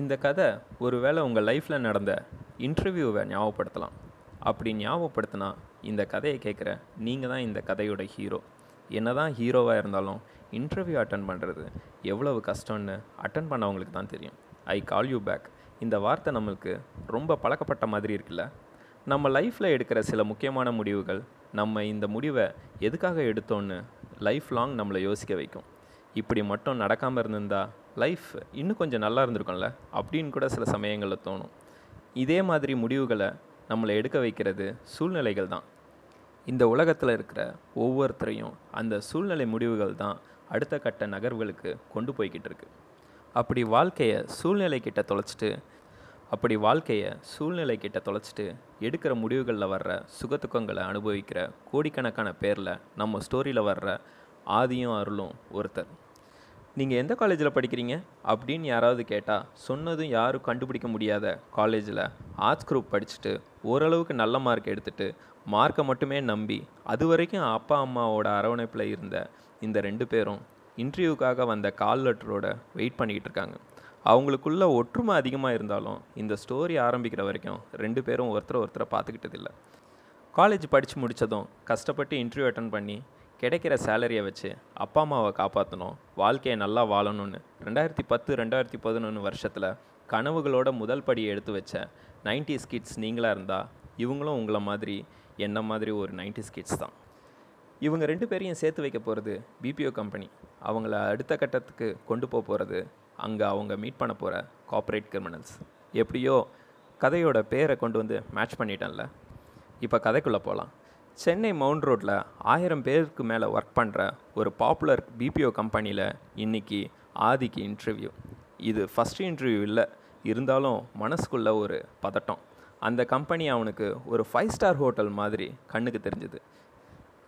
இந்த கதை ஒருவேளை உங்கள் லைஃப்பில் நடந்த இன்டர்வியூவை ஞாபகப்படுத்தலாம். அப்படி ஞாபகப்படுத்தினா இந்த கதையை கேட்குற நீங்கள் தான் இந்த கதையோட ஹீரோ என்ன தான் ஹீரோவாக இருந்தாலும் இன்டர்வியூ அட்டன் பண்ணுறது எவ்வளவு கஷ்டம்னு அட்டன் பண்ணவங்களுக்கு தான் தெரியும். ஐ கால் யூ பேக் இந்த வார்த்தை நம்மளுக்கு ரொம்ப பழக்கப்பட்ட மாதிரி இருக்குல்ல? நம்ம லைஃப்பில் எடுக்கிற சில முக்கியமான முடிவுகள் நம்ம இந்த முடிவை எதுக்காக எடுத்தோன்னு லைஃப் லாங் நம்மளை யோசிக்க வைக்கும். இப்படி மட்டும் நடக்காமல் இருந்திருந்தா லைஃப் இன்னும் கொஞ்சம் நல்லா இருந்திருக்கும்ல அப்படின்னு கூட சில சமயங்களில் தோணும். இதே மாதிரி முடிவுகளை நம்மளை எடுக்க வைக்கிறது சூழ்நிலைகள் தான். இந்த உலகத்தில் இருக்கிற ஒவ்வொருத்தரையும் அந்த சூழ்நிலை முடிவுகள் தான் அடுத்த கட்ட நகர்வுகளுக்கு கொண்டு போய்கிட்டு இருக்கு. அப்படி வாழ்க்கையை சூழ்நிலை கிட்ட தொலைச்சிட்டு அப்படி வாழ்க்கையை சூழ்நிலை கிட்ட தொலைச்சிட்டு எடுக்கிற முடிவுகளில் வர்ற சுகத்துக்கங்களை அனுபவிக்கிற கோடிக்கணக்கான பேரில் நம்ம ஸ்டோரியில் வர்ற ஆதியும் அருளும் ஒருத்தர். நீங்கள் எந்த காலேஜில் படிக்கிறீங்க? அப்படின்னு யாராவது கேட்டால் சொன்னதும் யாரும் கண்டுபிடிக்க முடியாத காலேஜில் ஆர்ட்ஸ் குரூப் படிச்சுட்டு ஓரளவுக்கு நல்ல மார்க் எடுத்துட்டு மார்க்கை மட்டுமே நம்பி அது வரைக்கும் அப்பா அம்மாவோட அரவணைப்பில் இருந்த இந்த ரெண்டு பேரும் இன்டர்வியூக்காக வந்த கால் லெட்டரோட வெயிட் பண்ணிக்கிட்டு இருக்காங்க. அவங்களுக்குள்ள ஒற்றுமை அதிகமாக இருந்தாலும் இந்த ஸ்டோரி ஆரம்பிக்கிற வரைக்கும் ரெண்டு பேரும் ஒருத்தரை ஒருத்தரை பார்த்துக்கிட்டதில்லை. காலேஜ் படித்து முடித்ததும் கஷ்டப்பட்டு இன்டர்வியூ அட்டன் பண்ணி கிடைக்கிற சேலரியை வச்சு அப்பா அம்மாவை காப்பாற்றணும் வாழ்க்கையை நல்லா வாழணும்னு ரெண்டாயிரத்தி பத்து ரெண்டாயிரத்தி பதினொன்று வருஷத்தில் கனவுகளோட முதல் படியை எடுத்து வச்ச நைன்டி ஸ்கிட்ஸ் நீங்களாக இருந்தால் இவங்களும் உங்களை மாதிரி என்ன மாதிரி ஒரு நைன்டி ஸ்கிட்ஸ் தான். இவங்க ரெண்டு பேரையும் சேர்த்து வைக்க போகிறது பிபிஓ கம்பெனி அவங்கள அடுத்த கட்டத்துக்கு கொண்டு போக போகிறது அங்கே அவங்க மீட் பண்ண போகிற கார்ப்பரேட் கிரிமினல்ஸ் எப்படியோ கதையோட பேரை கொண்டு வந்து மேட்ச் பண்ணிட்டேன்ல. இப்போ கதைக்குள்ளே போகலாம் சென்னை மவுண்ட் ரோட்டில் ஆயிரம் பேருக்கு மேலே ஒர்க் பண்ணுற ஒரு பாப்புலர் பிபிஓ கம்பெனியில் இன்றைக்கி ஆதிக்கு இன்டர்வியூ இது ஃபஸ்ட் இன்டர்வியூ இல்லை இருந்தாலும் மனசுக்குள்ள ஒரு பதட்டம். அந்த கம்பெனி அவனுக்கு ஒரு ஃபைவ் ஸ்டார் ஹோட்டல் மாதிரி கண்ணுக்கு தெரிஞ்சுது.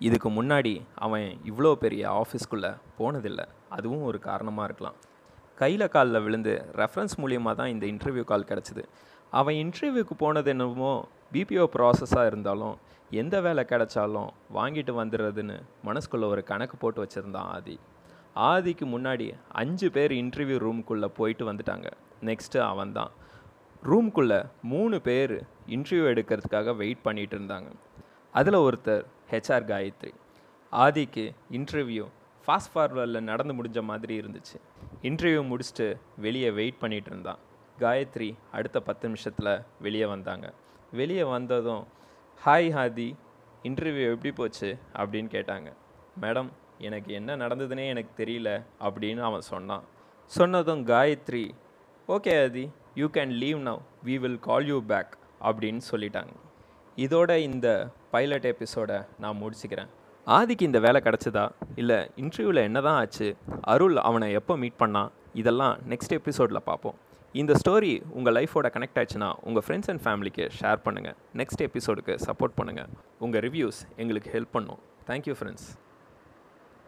இதுக்கு முன்னாடி அவன் இவ்வளோ பெரிய ஆஃபீஸ்க்குள்ளே போனதில்லை. அதுவும் ஒரு காரணமாக இருக்கலாம். கையில் காலில் விழுந்து ரெஃபரன்ஸ் மூலியமாக தான் இந்த இன்டர்வியூ கால் கிடச்சிது. அவன் இன்டர்வியூக்கு போனது என்னமோ பிபிஓ ப்ராசஸாக இருந்தாலும் எந்த வேலை கிடைச்சாலும் வாங்கிட்டு வந்துடுறதுன்னு மனசுக்குள்ளே ஒரு கணக்கு போட்டு வச்சுருந்தான் ஆதி. ஆதிக்கு முன்னாடி அஞ்சு பேர் இன்டர்வியூ ரூம்குள்ளே போயிட்டு வந்துட்டாங்க. நெக்ஸ்ட்டு அவன் தான் ரூம்குள்ளே மூணு பேர் இன்டர்வியூ எடுக்கிறதுக்காக வெயிட் பண்ணிகிட்டு இருந்தாங்க. அதில் ஒருத்தர் ஹெச்ஆர் காயத்ரி. ஆதிக்கு இன்டர்வியூ ஃபாஸ்ட் ஃபார்வர்டில் நடந்து முடிஞ்ச மாதிரி இருந்துச்சு. இன்டர்வியூ முடிச்சுட்டு வெளியே வெயிட் பண்ணிகிட்டு இருந்தான். காயத்ரி அடுத்த பத்து நிமிஷத்தில் வெளியே வந்தாங்க. வெளியே வந்ததும் ஹாய் ஹாதி இன்டர்வியூ எப்படி போச்சு? அப்படின்னு கேட்டாங்க. மேடம் எனக்கு என்ன நடந்ததுன்னே எனக்கு தெரியல அப்படின்னு அவன் சொன்னான். சொன்னதும் Gayathri okay Aadhi you can leave now we will call you back அப்படின்னு சொல்லிட்டாங்க. இதோட இந்த பைலட் எபிசோடை நான் முடிச்சுக்கிறேன். ஆதிக்கு இந்த வேலை கிடச்சதா? இல்லை இன்டர்வியூவில் என்ன தான் ஆச்சு? அருள் அவனை எப்போ மீட் பண்ணான்? இதெல்லாம் நெக்ஸ்ட் எபிசோடில் பார்ப்போம். இந்த ஸ்டோரி உங்கள் லைஃபோட கனெக்ட் ஆச்சுன்னா உங்கள் ஃப்ரெண்ட்ஸ் அண்ட் ஃபேமிலிக்கு ஷேர் பண்ணுங்கள் நெக்ஸ்ட் எபிசோடுக்கு சப்போர்ட் பண்ணுங்கள் உங்கள் ரிவ்யூஸ் எங்களுக்கு ஹெல்ப் பண்ணும். Thank you friends